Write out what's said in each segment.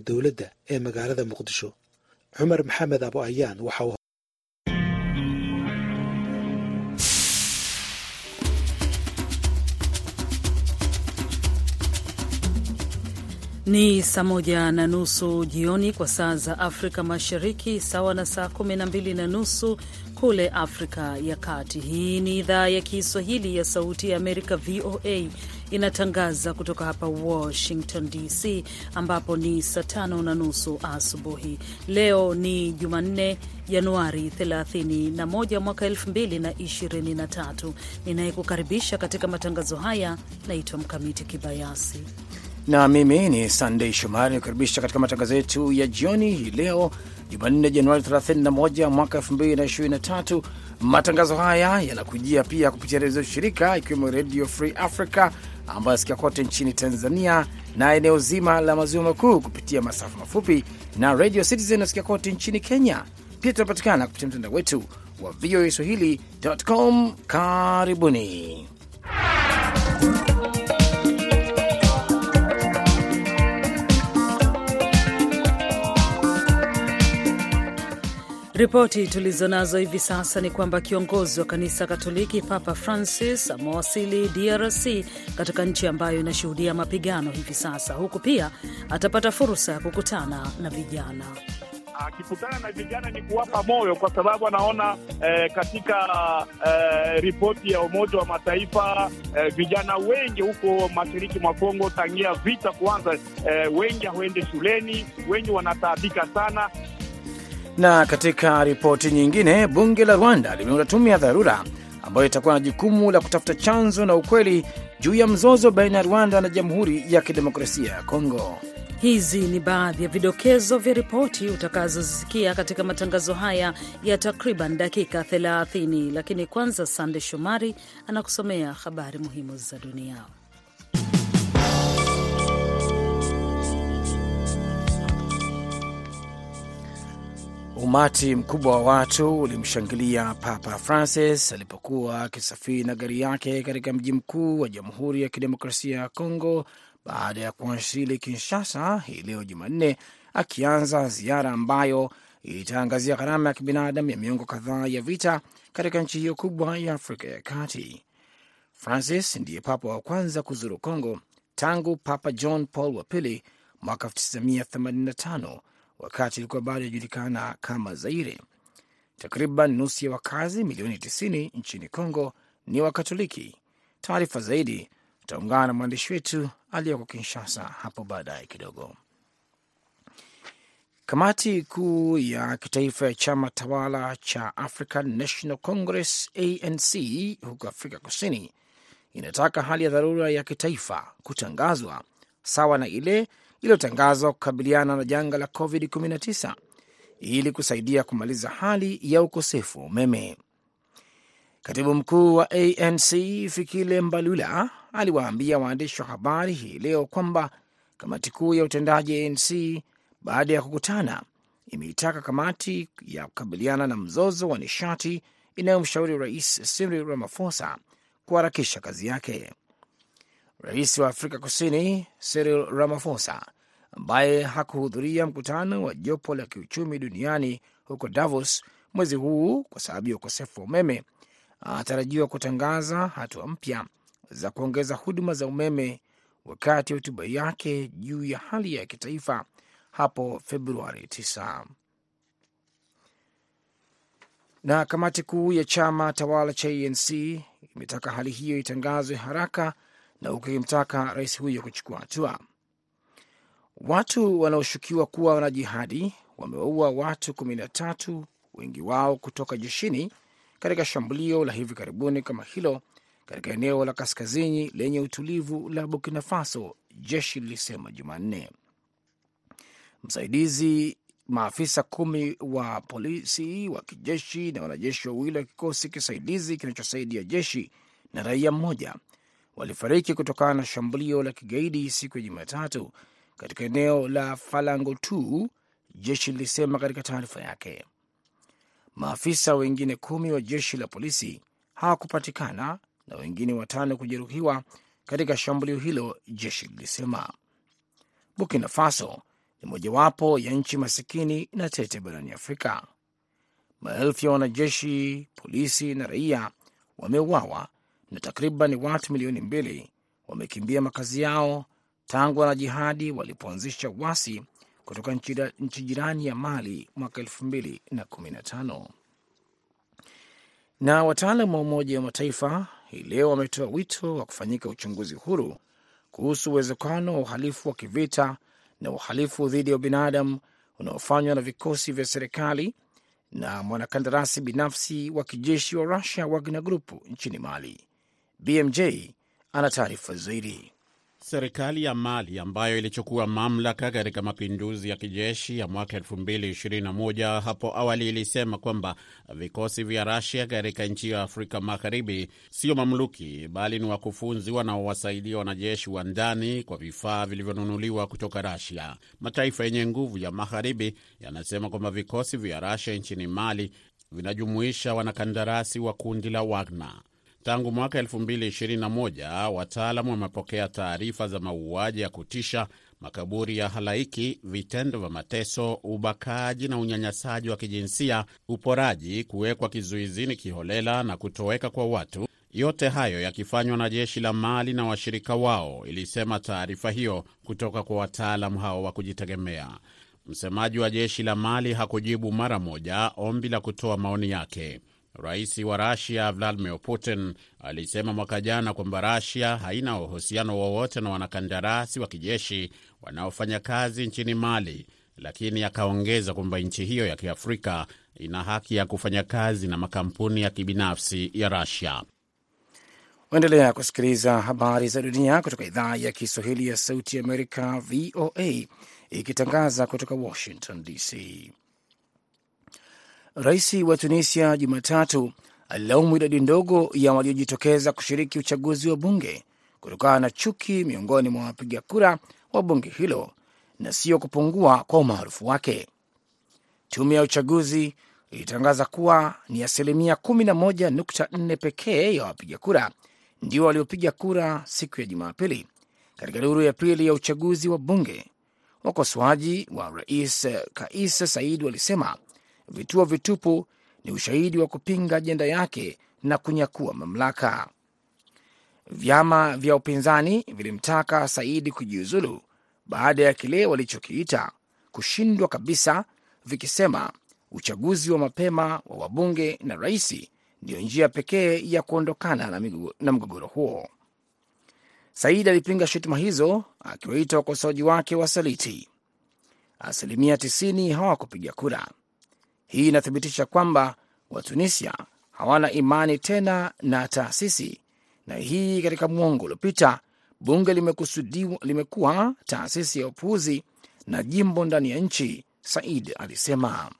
dowladda ee magaalada muqdisho. Cumar maxamed abo ayaan waxa uu Ni saa moja na nusu jioni kwa saa za Afrika Mashariki, sawa na saa kumi na mbili na nusu kule Afrika ya Kati. Hii ni idhaa ya Kiswahili ya Sauti ya Amerika, VOA, inatangaza kutoka hapa Washington DC, ambapo ni saa tano na nusu asubuhi. Leo ni Jumanne, Januari 31 mwaka 2023. Ninayekukaribisha katika matangazo haya naitwa Mkamiti Kibayasi na mimi ni Sandei Shomari nikukaribisha katika matangazo yetu ya jioni hii leo Jumanne, Januari 31 mwaka 2023. Matangazo haya yanakujia pia kupitia redio shirika ikiwemo Redio Free Africa ambayo asikia kote nchini Tanzania na eneo zima la maziwa makuu kupitia masafa mafupi na Radio Citizen asikia kote nchini Kenya. Pia tunapatikana kupitia mtandao wetu wa VOA Swahili.com. Karibuni. Ripoti tulizo nazo hivi sasa ni kwamba kiongozi wa kanisa Katoliki Papa Francis amewasili DRC katika nchi ambayo inashuhudia mapigano hivi sasa, huku pia atapata fursa ya kukutana na vijana. Akikutana na vijana ni kuwapa moyo, kwa sababu anaona eh, katika eh, ripoti ya Umoja wa Mataifa eh, vijana wengi huko mashariki mwa Kongo tangia vita kuanza, eh, wengi hawaende shuleni, wengi wanataabika sana na katika ripoti nyingine, bunge la Rwanda limeunda tume ya dharura ambayo itakuwa na jukumu la kutafuta chanzo na ukweli juu ya mzozo baina ya Rwanda na Jamhuri ya Kidemokrasia ya Kongo. Hizi ni baadhi ya vidokezo vya ripoti utakazosikia katika matangazo haya ya takriban dakika 30, lakini kwanza, Sande Shomari anakusomea habari muhimu za dunia. Umati mkubwa wa watu ulimshangilia Papa Francis alipokuwa akisafiri na gari yake katika mji mkuu wa Jamhuri ya Kidemokrasia ya Kongo baada ya kuwasili Kinshasa hii leo Jumanne, akianza ziara ambayo itaangazia gharama ya kibinadamu ya miongo kadhaa ya vita katika nchi hiyo kubwa ya Afrika ya Kati. Francis ndiye papa wa kwanza kuzuru Kongo tangu Papa John Paul wa pili mwaka 1985 wakati ilikuwa bado inajulikana kama Zaire. Takriban nusu ya wakazi milioni 90 nchini Kongo ni Wakatoliki. Taarifa zaidi tutaungana na mwandishi wetu aliyoko Kinshasa hapo baadaye kidogo. Kamati kuu ya kitaifa ya chama tawala cha African National Congress ANC huko Afrika Kusini inataka hali ya dharura ya kitaifa kutangazwa sawa na ile iliyotangazwa kukabiliana na janga la COVID-19 ili kusaidia kumaliza hali ya ukosefu wa umeme. Katibu mkuu wa ANC Fikile Mbalula aliwaambia waandishi wa habari hii leo kwamba kamati kuu ya utendaji ANC baada ya kukutana imeitaka kamati ya kukabiliana na mzozo wa nishati inayomshauri Rais Cyril Ramaphosa kuharakisha kazi yake. Rais wa Afrika Kusini Cyril Ramaphosa, ambaye hakuhudhuria mkutano wa jopo la kiuchumi duniani huko Davos mwezi huu kwa sababu ya ukosefu wa umeme, anatarajiwa kutangaza hatua mpya za kuongeza huduma za umeme wakati wa hotuba yake juu ya hali ya kitaifa hapo Februari 9. Na kamati kuu ya chama tawala cha ANC imetaka hali hiyo itangazwe haraka na ukimtaka rais huyo kuchukua hatua. Watu wanaoshukiwa kuwa wanajihadi wamewaua watu kumi na tatu, wengi wao kutoka jeshini, katika shambulio la hivi karibuni kama hilo katika eneo la kaskazini lenye utulivu la Burkina Faso, jeshi lilisema Jumanne. Msaidizi maafisa kumi wa polisi wa kijeshi na wanajeshi wawili wa kikosi kisaidizi kinachosaidia jeshi na raia mmoja walifariki kutokana na shambulio la kigaidi siku ya Jumatatu katika eneo la Falangotu, jeshi lilisema katika taarifa yake. Maafisa wengine kumi wa jeshi la polisi hawakupatikana na wengine watano kujeruhiwa katika shambulio hilo, jeshi lilisema. Burkina Faso ni mojawapo ya nchi masikini na tete barani Afrika. Maelfu ya wanajeshi, polisi na raia wameuawa na takriban watu milioni mbili wamekimbia makazi yao tangu wanajihadi walipoanzisha uasi kutoka nchi jirani ya Mali mwaka elfu mbili na kumi na tano. Na wataalam wa Umoja wa Mataifa hii leo wametoa wito wa kufanyika uchunguzi huru kuhusu uwezekano wa uhalifu wa kivita na uhalifu dhidi ya binadamu unaofanywa na vikosi vya serikali na mwanakandarasi binafsi wa kijeshi wa Rusia Wagner Group nchini Mali. BMJ ana taarifa zaidi. Serikali ya Mali ambayo ilichukua mamlaka katika mapinduzi ya kijeshi ya mwaka 2021 hapo awali ilisema kwamba vikosi vya Rasia katika nchi ya Afrika Magharibi sio mamluki, bali ni wakufunzi wanaowasaidia wanajeshi wa ndani kwa vifaa vilivyonunuliwa kutoka Rasia. Mataifa yenye nguvu ya Magharibi yanasema kwamba vikosi vya Rasia nchini Mali vinajumuisha wanakandarasi wa kundi la Wagner. Tangu mwaka 2021 wataalamu wamepokea taarifa za mauaji ya kutisha, makaburi ya halaiki, vitendo vya mateso, ubakaji na unyanyasaji wa kijinsia, uporaji, kuwekwa kizuizini kiholela na kutoweka kwa watu, yote hayo yakifanywa na jeshi la Mali na washirika wao, ilisema taarifa hiyo kutoka kwa wataalamu hao wa kujitegemea. Msemaji wa jeshi la Mali hakujibu mara moja ombi la kutoa maoni yake. Rais wa Rasia Vladimir Putin alisema mwaka jana kwamba Rasia haina uhusiano wowote na wanakandarasi wa kijeshi wanaofanya kazi nchini Mali, lakini akaongeza kwamba nchi hiyo ya kiafrika ina haki ya kufanya kazi na makampuni ya kibinafsi ya Rasia. Waendelea kusikiliza habari za dunia kutoka idhaa ya Kiswahili ya Sauti ya Amerika, VOA, ikitangaza kutoka Washington DC. Rais wa Tunisia Jumatatu alilaumu idadi ndogo ya waliojitokeza kushiriki uchaguzi wa bunge kutokana na chuki miongoni mwa wapiga kura wa bunge hilo na sio kupungua kwa umaarufu wake. Tume ya uchaguzi ilitangaza kuwa ni asilimia 11.4 pekee ya wapiga kura ndio waliopiga kura siku ya Jumapili katika duru ya pili ya uchaguzi wa bunge. Wakosoaji wa rais Kais Said walisema vituo vitupu ni ushahidi wa kupinga ajenda yake na kunyakua mamlaka. Vyama vya upinzani vilimtaka Saidi kujiuzulu baada ya kile walichokiita kushindwa kabisa, vikisema uchaguzi wa mapema wa wabunge na rais ndiyo njia pekee ya kuondokana na mgogoro huo. Saidi alipinga shutuma hizo akiwaita wakosoaji wake wasaliti. Asilimia 90 hawakupiga kura. Hii inathibitisha kwamba Watunisia hawana imani tena na taasisi, na hii katika mwongo uliopita bunge limekuwa taasisi ya upuuzi na jimbo ndani ya nchi, Said alisema.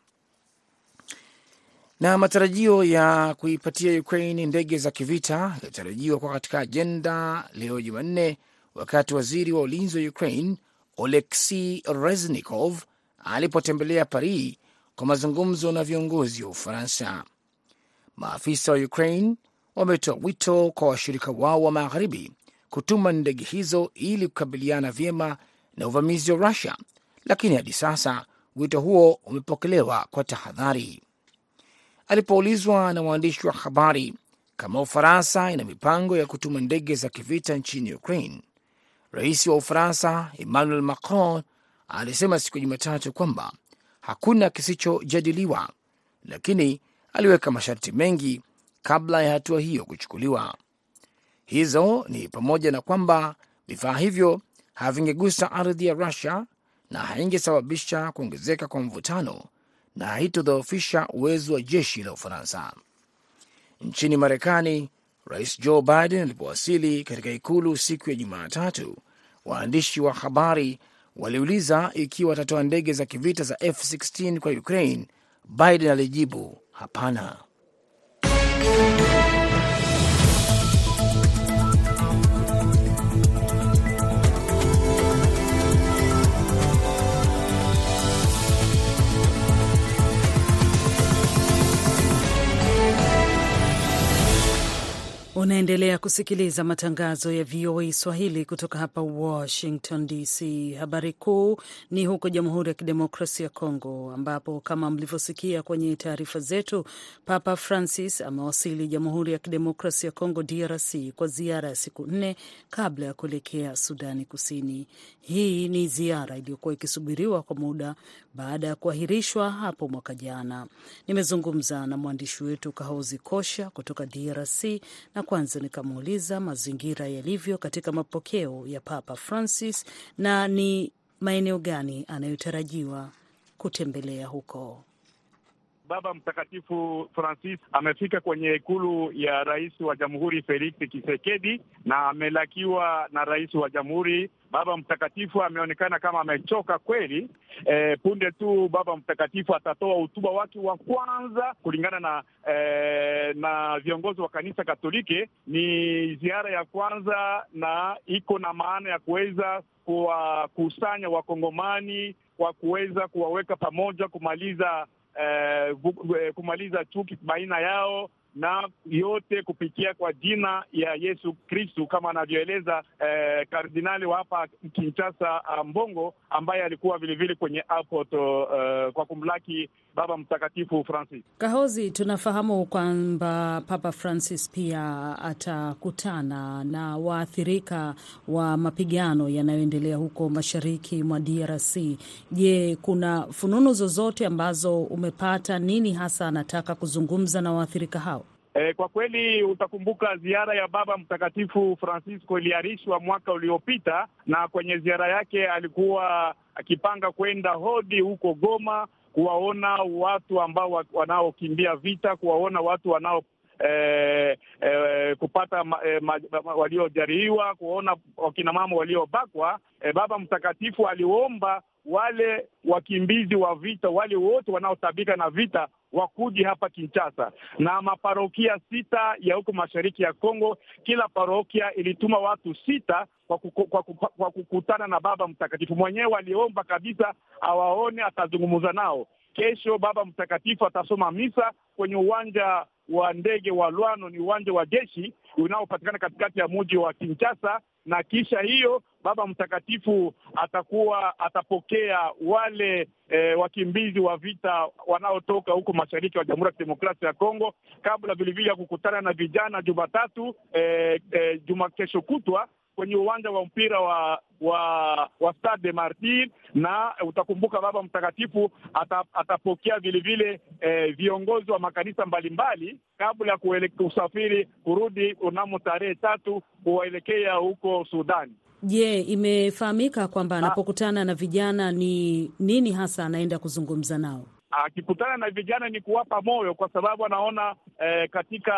Na matarajio ya kuipatia Ukraine ndege za kivita yalitarajiwa kuwa katika ajenda leo Jumanne, wakati waziri wa ulinzi wa Ukraine Oleksii Reznikov alipotembelea Paris kwa mazungumzo na viongozi wa Ufaransa. Maafisa wa Ukraine wametoa wito kwa washirika wao wa magharibi kutuma ndege hizo ili kukabiliana vyema na uvamizi wa Rusia, lakini hadi sasa wito huo umepokelewa kwa tahadhari. Alipoulizwa na waandishi wa habari kama Ufaransa ina mipango ya kutuma ndege za kivita nchini Ukraine, rais wa Ufaransa Emmanuel Macron alisema siku ya Jumatatu kwamba hakuna kisichojadiliwa, lakini aliweka masharti mengi kabla ya hatua hiyo kuchukuliwa. Hizo ni pamoja na kwamba vifaa hivyo havingegusa ardhi ya Rusia na haingesababisha kuongezeka kwa mvutano na haitodhoofisha uwezo wa jeshi la Ufaransa. Nchini Marekani, Rais Joe Biden alipowasili katika ikulu siku ya Jumatatu, waandishi wa habari waliuliza ikiwa atatoa ndege za kivita za F16 kwa Ukraine. Biden alijibu hapana. Unaendelea kusikiliza matangazo ya VOA Swahili kutoka hapa Washington DC. Habari kuu ni huko Jamhuri ya Kidemokrasia ya Kongo, ambapo kama mlivyosikia kwenye taarifa zetu, Papa Francis amewasili Jamhuri ya Kidemokrasia ya Kongo, DRC, kwa ziara ya siku nne kabla ya kuelekea Sudani Kusini. Hii ni ziara iliyokuwa ikisubiriwa kwa muda baada ya kuahirishwa hapo mwaka jana. Nimezungumza na mwandishi wetu Kahozi Kosha kutoka DRC na kwanza nikamuuliza mazingira yalivyo katika mapokeo ya Papa Francis na ni maeneo gani anayotarajiwa kutembelea huko. Baba Mtakatifu Francis amefika kwenye ikulu ya rais wa jamhuri Felix Tshisekedi na amelakiwa na rais wa jamhuri. Baba Mtakatifu ameonekana kama amechoka kweli. E, punde tu Baba Mtakatifu atatoa hotuba wake wa kwanza kulingana na e, na viongozi wa kanisa Katoliki. Ni ziara ya kwanza na iko na maana ya kuweza kuwakusanya Wakongomani kwa kuweza kuwaweka pamoja kumaliza Eh, kumaliza chuki baina yao na yote kupitia kwa jina ya Yesu Kristu kama anavyoeleza eh, kardinali wa hapa Kinshasa Mbongo, ambaye alikuwa vilevile kwenye airport uh, kwa kumlaki Baba Mtakatifu Francis. Kahozi, tunafahamu kwamba Papa Francis pia atakutana na waathirika wa mapigano yanayoendelea huko mashariki mwa DRC. Je, kuna fununu zozote ambazo umepata? Nini hasa anataka kuzungumza na waathirika hao? E, kwa kweli utakumbuka ziara ya Baba Mtakatifu Francisco iliarishwa mwaka uliopita, na kwenye ziara yake alikuwa akipanga kwenda hodi huko Goma kuwaona watu ambao wanaokimbia vita, kuwaona watu wanao eh, eh, kupata eh, waliojeruhiwa, kuwaona wakina mama waliobakwa. Eh, Baba Mtakatifu aliomba wale wakimbizi wa vita, wale wote wanaotabika na vita wakuji hapa Kinshasa, na maparokia sita ya huko mashariki ya Kongo, kila parokia ilituma watu sita kwa, kuku, kwa, kuku, kwa kukutana na Baba Mtakatifu. Mwenyewe aliomba kabisa awaone, atazungumza nao. Kesho Baba Mtakatifu atasoma misa kwenye uwanja wa ndege wa Lwano, ni uwanja wa jeshi unaopatikana katikati ya mji wa Kinshasa, na kisha hiyo Baba Mtakatifu atakuwa atapokea wale e, wakimbizi wa vita wanaotoka huko mashariki wa Jamhuri ya Kidemokrasia ya Kongo, kabla vilevile ya kukutana na vijana Jumatatu e, e, juma kesho kutwa kwenye uwanja wa mpira wa wa wa Stade de Martyrs, na utakumbuka Baba Mtakatifu ata, atapokea vilevile eh, viongozi wa makanisa mbalimbali kabla ya kusafiri kurudi unamo tarehe tatu kuwaelekea huko Sudani. Je, imefahamika kwamba anapokutana na vijana ni nini hasa anaenda kuzungumza nao? Akikutana na vijana ni kuwapa moyo, kwa sababu anaona eh, katika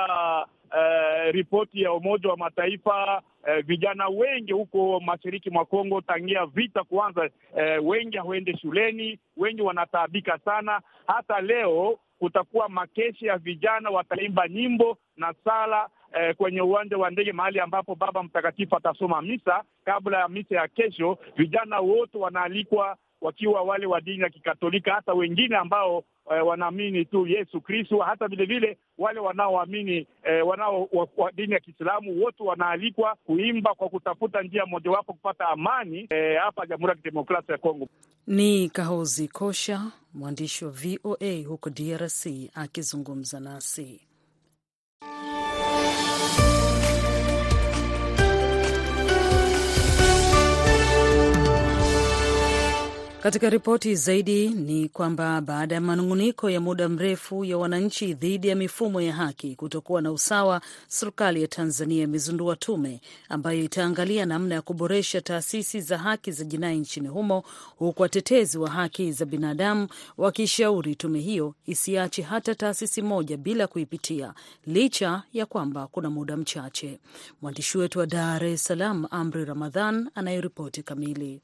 eh, ripoti ya Umoja wa Mataifa eh, vijana wengi huko mashariki mwa Kongo tangia vita kuanza, eh, wengi hawaende shuleni, wengi wanataabika sana. Hata leo kutakuwa makeshi ya vijana, wataimba nyimbo na sala eh, kwenye uwanja wa ndege, mahali ambapo Baba Mtakatifu atasoma misa. Kabla ya misa ya kesho, vijana wote wanaalikwa wakiwa wale wa dini ya Kikatolika, hata wengine ambao eh, wanaamini tu Yesu Kristu, hata vilevile wale wanaoamini eh, wanao wa, dini ya Kiislamu, wote wanaalikwa kuimba kwa kutafuta njia mojawapo kupata amani hapa eh, Jamhuri ya Kidemokrasia ya Kongo. Ni Kahozi Kosha, mwandishi wa VOA huko DRC akizungumza nasi. Katika ripoti zaidi ni kwamba baada ya manung'uniko ya muda mrefu ya wananchi dhidi ya mifumo ya haki kutokuwa na usawa, serikali ya Tanzania imezindua tume ambayo itaangalia namna ya kuboresha taasisi za haki za jinai nchini humo, huku watetezi wa haki za binadamu wakishauri tume hiyo isiache hata taasisi moja bila kuipitia, licha ya kwamba kuna muda mchache. Mwandishi wetu wa Dar es Salaam, Amri Ramadhan, anayeripoti kamili.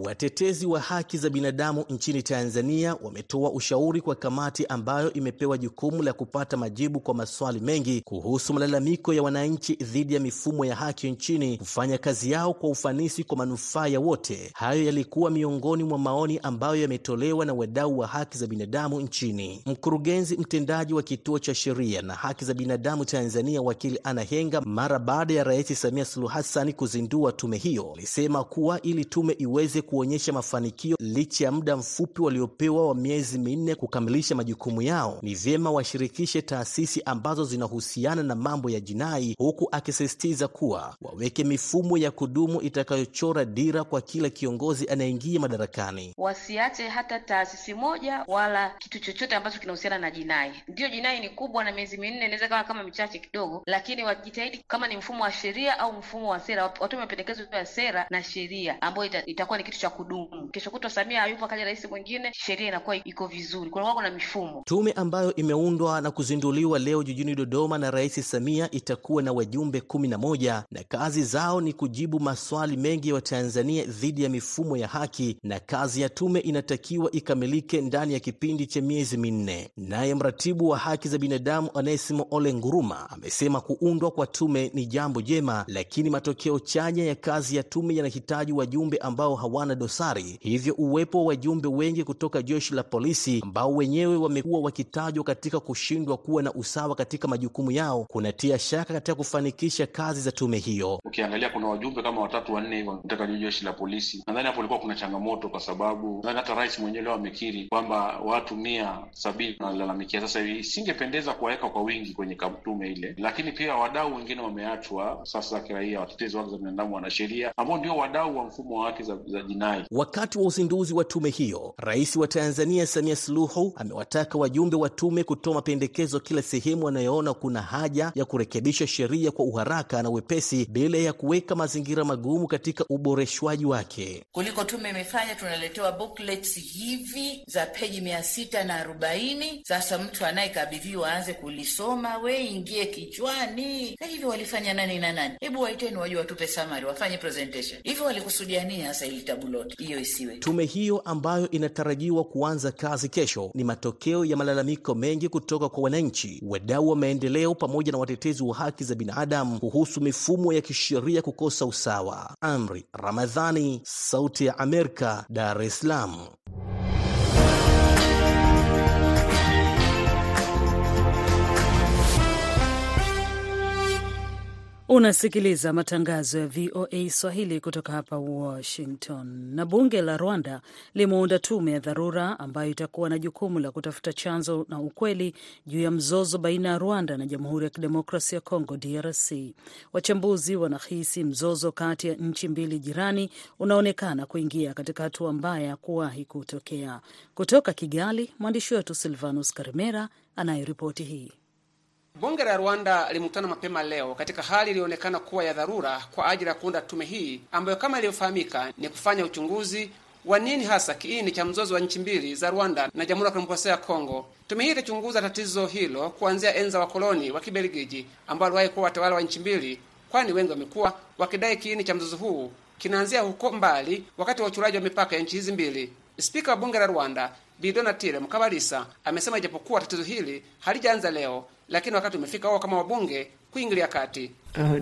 Watetezi wa haki za binadamu nchini Tanzania wametoa ushauri kwa kamati ambayo imepewa jukumu la kupata majibu kwa maswali mengi kuhusu malalamiko ya wananchi dhidi ya mifumo ya haki nchini kufanya kazi yao kwa ufanisi kwa manufaa ya wote. Hayo yalikuwa miongoni mwa maoni ambayo yametolewa na wadau wa haki za binadamu nchini. Mkurugenzi mtendaji wa kituo cha sheria na haki za binadamu Tanzania, wakili Ana Henga, mara baada ya Rais Samia Suluhu Hassan kuzindua tume hiyo, alisema kuwa ili tume iweze kuonyesha mafanikio licha ya muda mfupi waliopewa wa miezi minne kukamilisha majukumu yao, ni vyema washirikishe taasisi ambazo zinahusiana na mambo ya jinai, huku akisisitiza kuwa waweke mifumo ya kudumu itakayochora dira kwa kila kiongozi anayeingia madarakani. Wasiache hata taasisi moja wala kitu chochote ambacho kinahusiana na jinai. Ndiyo, jinai ni kubwa na miezi minne inaweza kawa kama michache kidogo, lakini wajitahidi, kama ni mfumo wa sheria au mfumo wa sera, watoe mapendekezo ya sera na sheria ambayo ita, itakuwa ni kitu cha kudumu. Kesho kutwa Samia hayupo, akaja rais mwingine, sheria inakuwa iko vizuri, kunakuwa kuna mifumo. Tume ambayo imeundwa na kuzinduliwa leo jijini Dodoma na Rais Samia itakuwa na wajumbe kumi na moja na kazi zao ni kujibu maswali mengi ya Watanzania dhidi ya mifumo ya haki, na kazi ya tume inatakiwa ikamilike ndani ya kipindi cha miezi minne. Naye mratibu wa haki za binadamu Onesimo Ole Nguruma amesema kuundwa kwa tume ni jambo jema, lakini matokeo chanya ya kazi ya tume yanahitaji wajumbe ambao hawana dosari. Hivyo uwepo wa wajumbe wengi kutoka jeshi la polisi ambao wenyewe wamekuwa wakitajwa katika kushindwa kuwa na usawa katika majukumu yao kunatia shaka katika kufanikisha kazi za tume hiyo. Ukiangalia kuna wajumbe kama watatu wanne hivyo kutoka jeshi la polisi. Nadhani hapo ilikuwa kuna changamoto, kwa sababu nadhani hata rais mwenyewe leo amekiri kwamba watu mia sabini wanalalamikia. Sasa isingependeza kuwaweka kwa wingi kwenye tume ile, lakini pia wadau wengine wameachwa, sasa kiraia, watetezi wa haki za binadamu, wanasheria ambao ndio wadau wa mfumo wa haki za, za jinai. Wakati wa uzinduzi wa tume hiyo, rais wa Tanzania Samia Suluhu amewataka wajumbe wa tume kutoa mapendekezo kila sehemu wanayoona kuna haja ya kurekebisha sheria kwa uharaka na wepesi bila ya kuweka mazingira magumu katika uboreshwaji wake. Kuliko tume imefanya, tunaletewa booklets hivi za peji mia sita na arobaini. Sasa mtu anayekabidhiwa aanze kulisoma, we ingie kichwani. Na hivyo walifanya nani na nani? Hebu waiteni waje watupe summary, wafanye presentation. Hivyo walikusudia nini hasa ili lote, hiyo isiwe? Tume hiyo ambayo inatarajiwa kuanza kazi kesho ni matokeo ya malalamiko mengi kutoka kwa wananchi, wadau wa maendeleo, pamoja na watetezi wa haki za binadamu kuhusu mifumo ya kisheria kukosa usawa. Amri Ramadhani, Sauti ya Amerika, Dar es Salaam. Unasikiliza matangazo ya VOA Swahili kutoka hapa Washington. Na bunge la Rwanda limeunda tume ya dharura ambayo itakuwa na jukumu la kutafuta chanzo na ukweli juu ya mzozo baina ya Rwanda na Jamhuri ya Kidemokrasia ya Kongo, DRC. Wachambuzi wanahisi mzozo kati ya nchi mbili jirani unaonekana kuingia katika hatua mbaya kuwahi kutokea. Kutoka Kigali, mwandishi wetu Silvanus Karimera anayeripoti hii. Bunge la Rwanda limekutana mapema leo katika hali iliyoonekana kuwa ya dharura kwa ajili ya kuunda tume hii ambayo kama ilivyofahamika ni kufanya uchunguzi wa nini hasa kiini cha mzozo wa nchi mbili za Rwanda na Jamhuri ya Kidemokrasia ya Kongo. Tume hii itachunguza tatizo hilo kuanzia enza wakoloni wa Kibelgiji ambao waliwahi kuwa watawala wa nchi mbili, kwani wengi wamekuwa wakidai kiini cha mzozo huu kinaanzia huko mbali wakati wa uchuraji wa mipaka ya nchi hizi mbili. Spika wa bunge la Rwanda Bi Donatille Mukabalisa amesema ijapokuwa tatizo hili halijaanza leo, lakini wakati umefika wao kama wabunge kuingilia kati. Uh,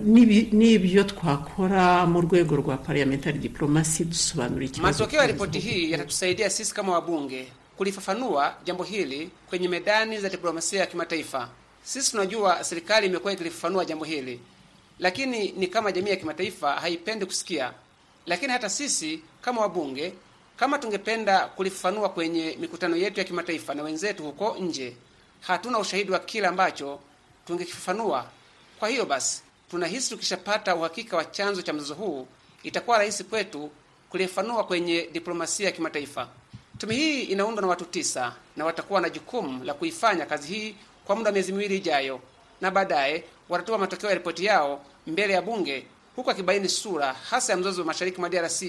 n'ibyo twakora mu rwego rwa parliamentary diplomacy dusobanura ikibazo. Matokeo ya ripoti hii yatatusaidia sisi kama wabunge kulifafanua jambo hili kwenye medani za diplomasia ya kimataifa. Sisi tunajua serikali imekuwa ikilifafanua jambo hili, lakini ni kama jamii ya kimataifa haipendi kusikia. Lakini hata sisi kama wabunge, kama tungependa kulifafanua kwenye mikutano yetu ya kimataifa na wenzetu huko nje, hatuna ushahidi wa kile ambacho tungekifafanua. Kwa hiyo basi, tunahisi tukishapata uhakika wa chanzo cha mzozo huu, itakuwa rahisi kwetu kulifafanua kwenye diplomasia ya kimataifa. Tume hii inaundwa na watu tisa na watakuwa na jukumu la kuifanya kazi hii kwa muda wa miezi miwili ijayo, na baadaye watatoa matokeo ya ripoti yao mbele ya bunge, huku akibaini sura hasa ya mzozo wa mashariki mwa DRC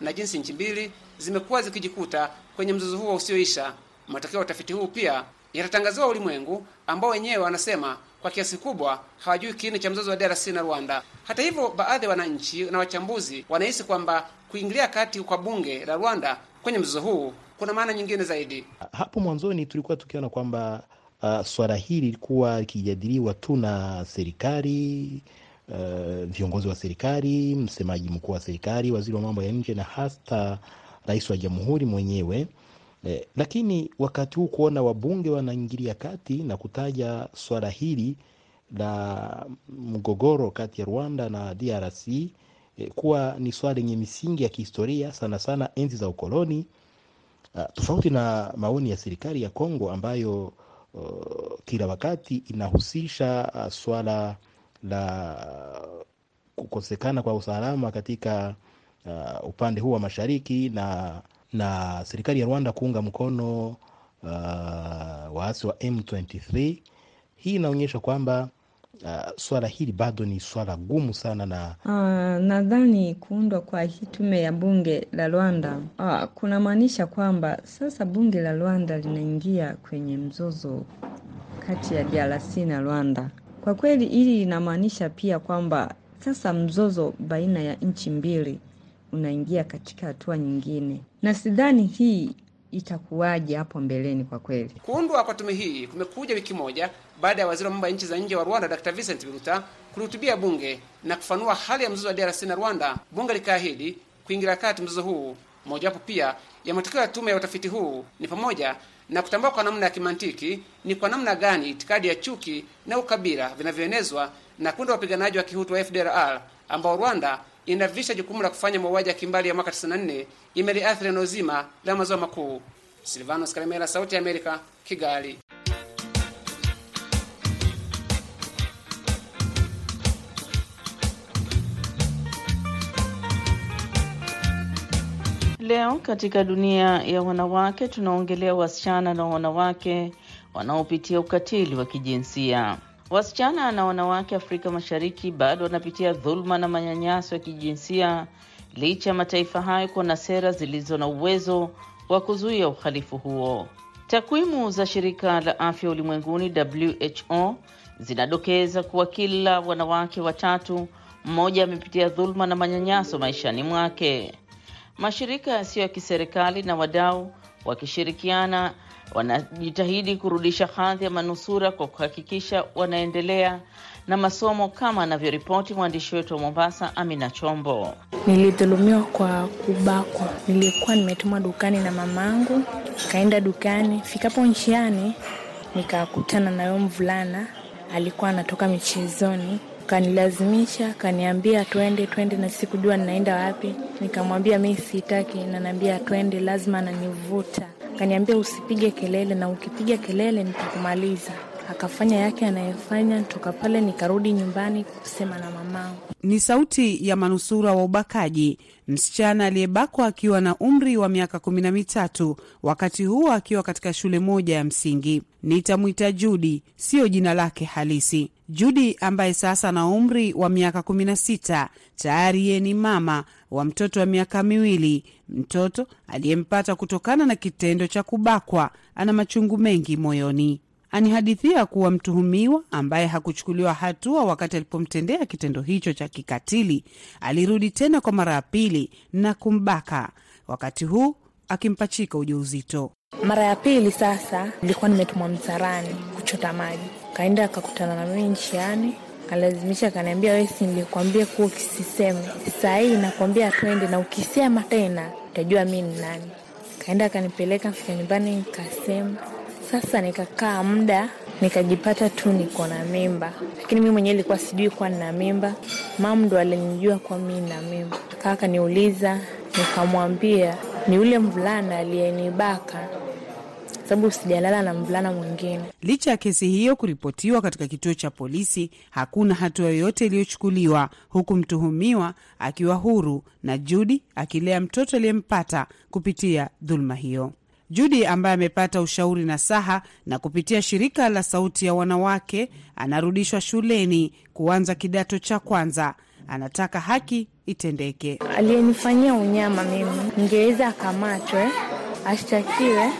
na jinsi nchi mbili zimekuwa zikijikuta kwenye mzozo huo usioisha. Matokeo ya utafiti huu pia yatatangaziwa ulimwengu ambao wenyewe wanasema kwa kiasi kubwa hawajui kiini cha mzozo wa DRC na Rwanda. Hata hivyo, baadhi ya wananchi na wachambuzi wanahisi kwamba kuingilia kati kwa bunge la Rwanda kwenye mzozo huu kuna maana nyingine zaidi. Hapo mwanzoni tulikuwa tukiona kwamba uh, swala hili lilikuwa likijadiliwa tu na serikali uh, viongozi wa serikali, msemaji mkuu wa serikali, waziri wa mambo ya nje na hata rais wa jamhuri mwenyewe eh, lakini wakati huu kuona wabunge wanaingilia kati na kutaja swala hili la mgogoro kati ya Rwanda na DRC eh, kuwa ni swala lenye misingi ya kihistoria sana sana enzi za ukoloni uh, tofauti na maoni ya serikali ya Kongo ambayo uh, kila wakati inahusisha uh, swala la kukosekana kwa usalama katika uh, upande huu wa mashariki na, na serikali ya Rwanda kuunga mkono uh, waasi wa M23. Hii inaonyesha kwamba uh, swala hili bado ni swala gumu sana na uh, nadhani kuundwa kwa hii tume ya bunge la Rwanda uh, kunamaanisha kwamba sasa bunge la Rwanda linaingia kwenye mzozo kati ya DRC na Rwanda. Kwa kweli hili linamaanisha pia kwamba sasa mzozo baina ya nchi mbili unaingia katika hatua nyingine, na sidhani hii itakuwaje hapo mbeleni. Kwa kweli, kuundwa kwa tume hii kumekuja wiki moja baada ya waziri wa mambo ya nchi za nje wa Rwanda Dr. Vincent Biruta kulihutubia bunge na kufanua hali ya mzozo wa DRC na Rwanda. Bunge likaahidi kuingilia kati mzozo huu. Mojawapo pia ya matokeo ya tume ya utafiti huu ni pamoja na kutambua kwa namna ya kimantiki ni kwa namna gani itikadi ya chuki na ukabila vinavyoenezwa na kundi la wapiganaji wa kihutu wa FDLR ambao Rwanda inavisha jukumu la kufanya mauaji ya kimbali ya mwaka 94 imeliathiri eneo zima la maziwa makuu. Silvanos Karemera, Sauti ya Amerika, Kigali. Leo katika dunia ya wanawake tunaongelea wasichana na wanawake wanaopitia ukatili wa kijinsia. Wasichana na wanawake Afrika Mashariki bado wanapitia dhuluma na manyanyaso ya kijinsia licha ya mataifa hayo kuwa na sera zilizo na uwezo wa kuzuia uhalifu huo. Takwimu za shirika la afya ulimwenguni WHO zinadokeza kuwa kila wanawake watatu mmoja amepitia dhuluma na manyanyaso maishani mwake. Mashirika yasiyo ya kiserikali na wadau wakishirikiana wanajitahidi kurudisha hadhi ya manusura kwa kuhakikisha wanaendelea na masomo kama anavyoripoti mwandishi wetu wa Mombasa, Amina Chombo. Nilidhulumiwa kwa kubakwa. Nilikuwa nimetumwa dukani na mamangu, kaenda dukani, fikapo njiani nikakutana na mvulana, alikuwa anatoka michezoni kanilazimisha kaniambia twende twende, na sikujua ninaenda wapi. Nikamwambia mi sitaki, nanaambia twende, lazima ananivuta. Kaniambia usipige kelele, na ukipiga kelele nitakumaliza. Akafanya yake anayefanya, toka pale nikarudi nyumbani kusema na mamangu. Ni sauti ya manusura wa ubakaji, msichana aliyebakwa akiwa na umri wa miaka kumi na mitatu, wakati huo akiwa katika shule moja ya msingi. Nitamwita Judi, siyo jina lake halisi. Judi ambaye sasa ana umri wa miaka kumi na sita, tayari yeye ni mama wa mtoto wa miaka miwili, mtoto aliyempata kutokana na kitendo cha kubakwa. Ana machungu mengi moyoni. Anihadithia kuwa mtuhumiwa ambaye hakuchukuliwa hatua wakati alipomtendea kitendo hicho cha kikatili alirudi tena kwa mara ya pili na kumbaka, wakati huu akimpachika ujauzito. Mara ya pili sasa nilikuwa nimetumwa msarani kuchota maji, kaenda akakutana na mimi njiani, kalazimisha kaniambia, wewe si nilikwambia kuwa ukisiseme, saa hii twende, na ukisema tena utajua mi ni nani. Kaenda akanipeleka, fika nyumbani nikasema sasa nikakaa muda nikajipata tu niko na mimba, lakini mi mwenyewe ilikuwa sijui kuwa nina mimba. Mama ndo alinijua kuwa mi na mimba, kaa akaniuliza, nikamwambia ni yule mvulana aliyenibaka, sababu sijalala na mvulana mwingine. Licha ya kesi hiyo kuripotiwa katika kituo cha polisi, hakuna hatua yoyote iliyochukuliwa, huku mtuhumiwa akiwa huru na Judi akilea mtoto aliyempata kupitia dhuluma hiyo. Judi ambaye amepata ushauri na saha na kupitia shirika la Sauti ya Wanawake anarudishwa shuleni kuanza kidato cha kwanza. Anataka haki itendeke. Aliyenifanyia unyama mimi ningeweza akamatwe, ashtakiwe,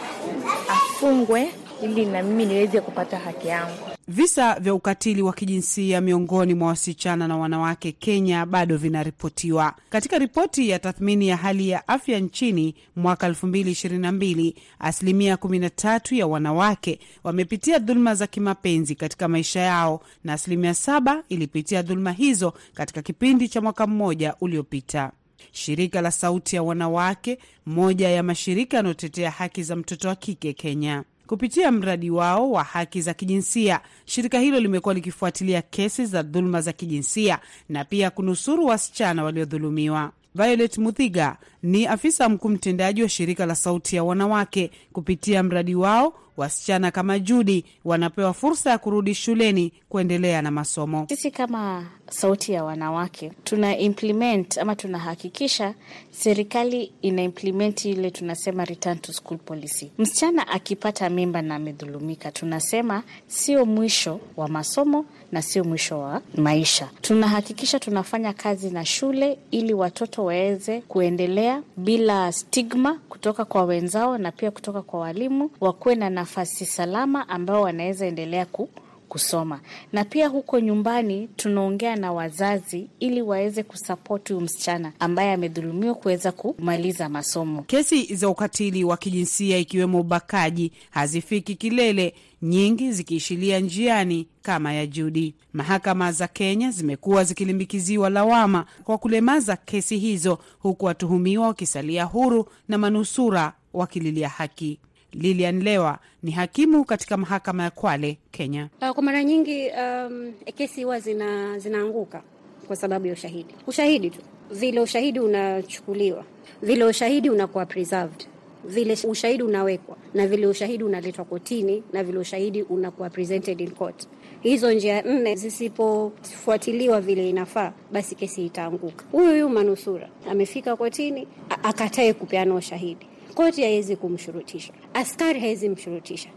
afungwe ili na mimi niweze kupata haki yangu. Visa vya ukatili wa kijinsia miongoni mwa wasichana na wanawake Kenya bado vinaripotiwa. Katika ripoti ya tathmini ya hali ya afya nchini mwaka 2022, asilimia 13 ya wanawake wamepitia dhuluma za kimapenzi katika maisha yao na asilimia saba ilipitia dhuluma hizo katika kipindi cha mwaka mmoja uliopita. Shirika la Sauti ya Wanawake, moja ya mashirika yanayotetea haki za mtoto wa kike Kenya, kupitia mradi wao wa haki za kijinsia, shirika hilo limekuwa likifuatilia kesi za dhuluma za kijinsia na pia kunusuru wasichana waliodhulumiwa. Violet Muthiga ni afisa mkuu mtendaji wa shirika la Sauti ya Wanawake. Kupitia mradi wao, wasichana kama Judi wanapewa fursa ya kurudi shuleni kuendelea na masomo. Sisi kama Sauti ya Wanawake tuna implement ama tunahakikisha serikali ina implement ile tunasema return to school policy. Msichana akipata mimba na amedhulumika, tunasema sio mwisho wa masomo na sio mwisho wa maisha. Tunahakikisha tunafanya kazi na shule ili watoto waweze kuendelea bila stigma kutoka kwa wenzao na pia kutoka kwa walimu, wakuwe na nafasi salama ambao wanaweza endelea ku kusoma na pia huko nyumbani tunaongea na wazazi ili waweze kusapoti huyu msichana ambaye amedhulumiwa kuweza kumaliza masomo. Kesi za ukatili wa kijinsia ikiwemo ubakaji hazifiki kilele, nyingi zikiishilia njiani kama ya Judi. Mahakama za Kenya zimekuwa zikilimbikiziwa lawama kwa kulemaza kesi hizo, huku watuhumiwa wakisalia huru na manusura wakililia haki. Lilian Lewa ni hakimu katika mahakama ya Kwale, Kenya. Kwa mara nyingi um, kesi huwa zina, zinaanguka kwa sababu ya ushahidi. Ushahidi tu vile ushahidi unachukuliwa, vile ushahidi unakuwa preserved, vile ushahidi unawekwa na vile ushahidi unaletwa kotini na vile ushahidi unakuwa presented in court. Hizo njia nne zisipofuatiliwa vile inafaa, basi kesi itaanguka. Huyu huyu manusura amefika kotini akatae kupeana ushahidi Koti haiwezi kumshurutisha, askari haiwezi mshurutisha.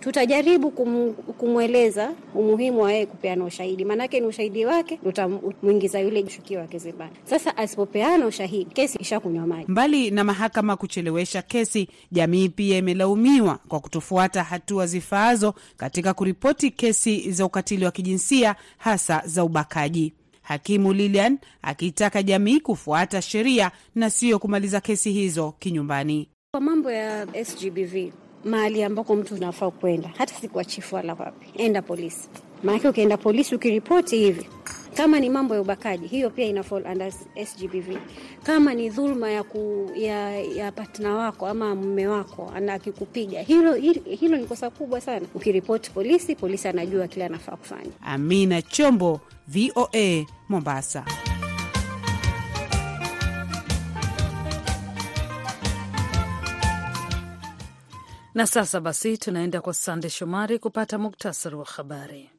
Tutajaribu kumweleza umuhimu wa yeye kupeana ushahidi, maanake ni ushahidi wake utamwingiza yule mshukiwa kizimbani. Sasa asipopeana ushahidi, kesi ishakunywa maji. Mbali na mahakama kuchelewesha kesi, jamii pia imelaumiwa kwa kutofuata hatua zifaazo katika kuripoti kesi za ukatili wa kijinsia, hasa za ubakaji. Hakimu Lilian akitaka jamii kufuata sheria na siyo kumaliza kesi hizo kinyumbani. Kwa mambo ya SGBV, mahali ambako mtu unafaa kwenda, hata si kwa chifu wala wapi, enda polisi. Maanake ukienda polisi ukiripoti hivi, kama ni mambo ya ubakaji, hiyo pia ina fall under SGBV. Kama ni dhuluma ya, ku, ya, ya patna wako ama mume wako akikupiga, hilo, hilo ni kosa kubwa sana. Ukiripoti polisi, polisi anajua kile anafaa kufanya. Amina Chombo, VOA Mombasa. Na sasa basi tunaenda kwa Sande Shomari kupata muktasari wa habari.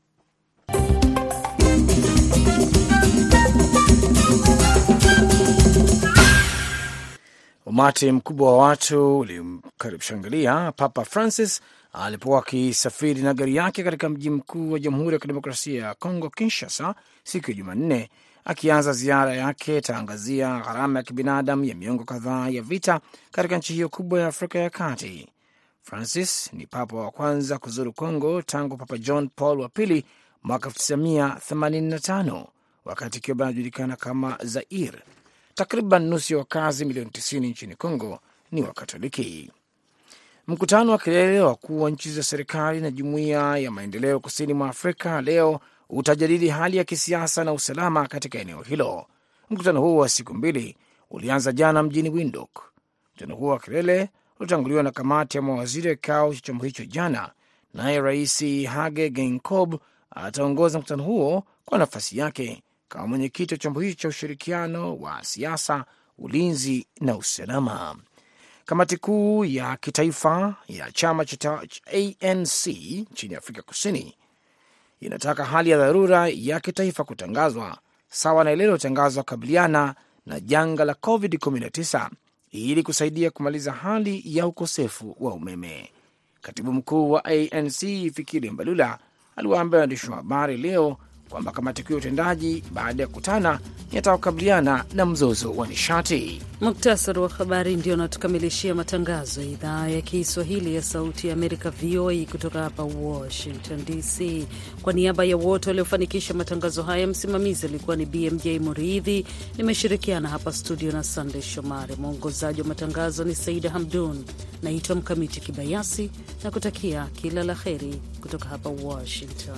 Umati mkubwa wa watu ulimshangilia Papa Francis alipokuwa akisafiri na gari yake katika mji mkuu wa Jamhuri ya Kidemokrasia ya Kongo, Kinshasa, siku ya Jumanne. Akianza ziara yake, Itaangazia gharama ya kibinadamu ya miongo kadhaa ya vita katika nchi hiyo kubwa ya Afrika ya Kati. Francis ni papa wa kwanza kuzuru Kongo tangu Papa John Paul wa pili mwaka 1985 wakati ikiwa banajulikana kama Zair. Takriban nusu ya wakazi milioni 90 nchini Kongo ni Wakatoliki. Mkutano wa kilele wa wakuu wa nchi za serikali na jumuiya ya maendeleo kusini mwa Afrika leo utajadili hali ya kisiasa na usalama katika eneo hilo. Mkutano huo wa siku mbili ulianza jana mjini Windhoek. Mkutano huo wa kilele uliotanguliwa na kamati ya mawaziri ya kikao cha chombo hicho jana, naye Rais Hage Geingob ataongoza mkutano huo kwa nafasi yake kama mwenyekiti wa chombo hicho cha ushirikiano wa siasa, ulinzi na usalama. Kamati kuu ya kitaifa ya chama cha ANC nchini Afrika Kusini inataka hali ya dharura ya kitaifa kutangazwa sawa na ile iliyotangazwa kukabiliana na janga la COVID-19 ili kusaidia kumaliza hali ya ukosefu wa umeme. Katibu mkuu wa ANC Fikiri Mbalula aliwaambia waandishi wa habari leo kwamba kamati kuu ya utendaji baada ya kukutana inataka kukabiliana na mzozo wa nishati. Muktasari wa habari ndio anatukamilishia matangazo ya idhaa ya Kiswahili ya Sauti ya Amerika, VOA, kutoka hapa Washington DC. Kwa niaba ya wote waliofanikisha matangazo haya, msimamizi alikuwa ni BMJ Muridhi, nimeshirikiana hapa studio na Sandey Shomari, mwongozaji wa matangazo ni Saida Hamdun. Naitwa Mkamiti Kibayasi na kutakia kila la heri kutoka hapa Washington.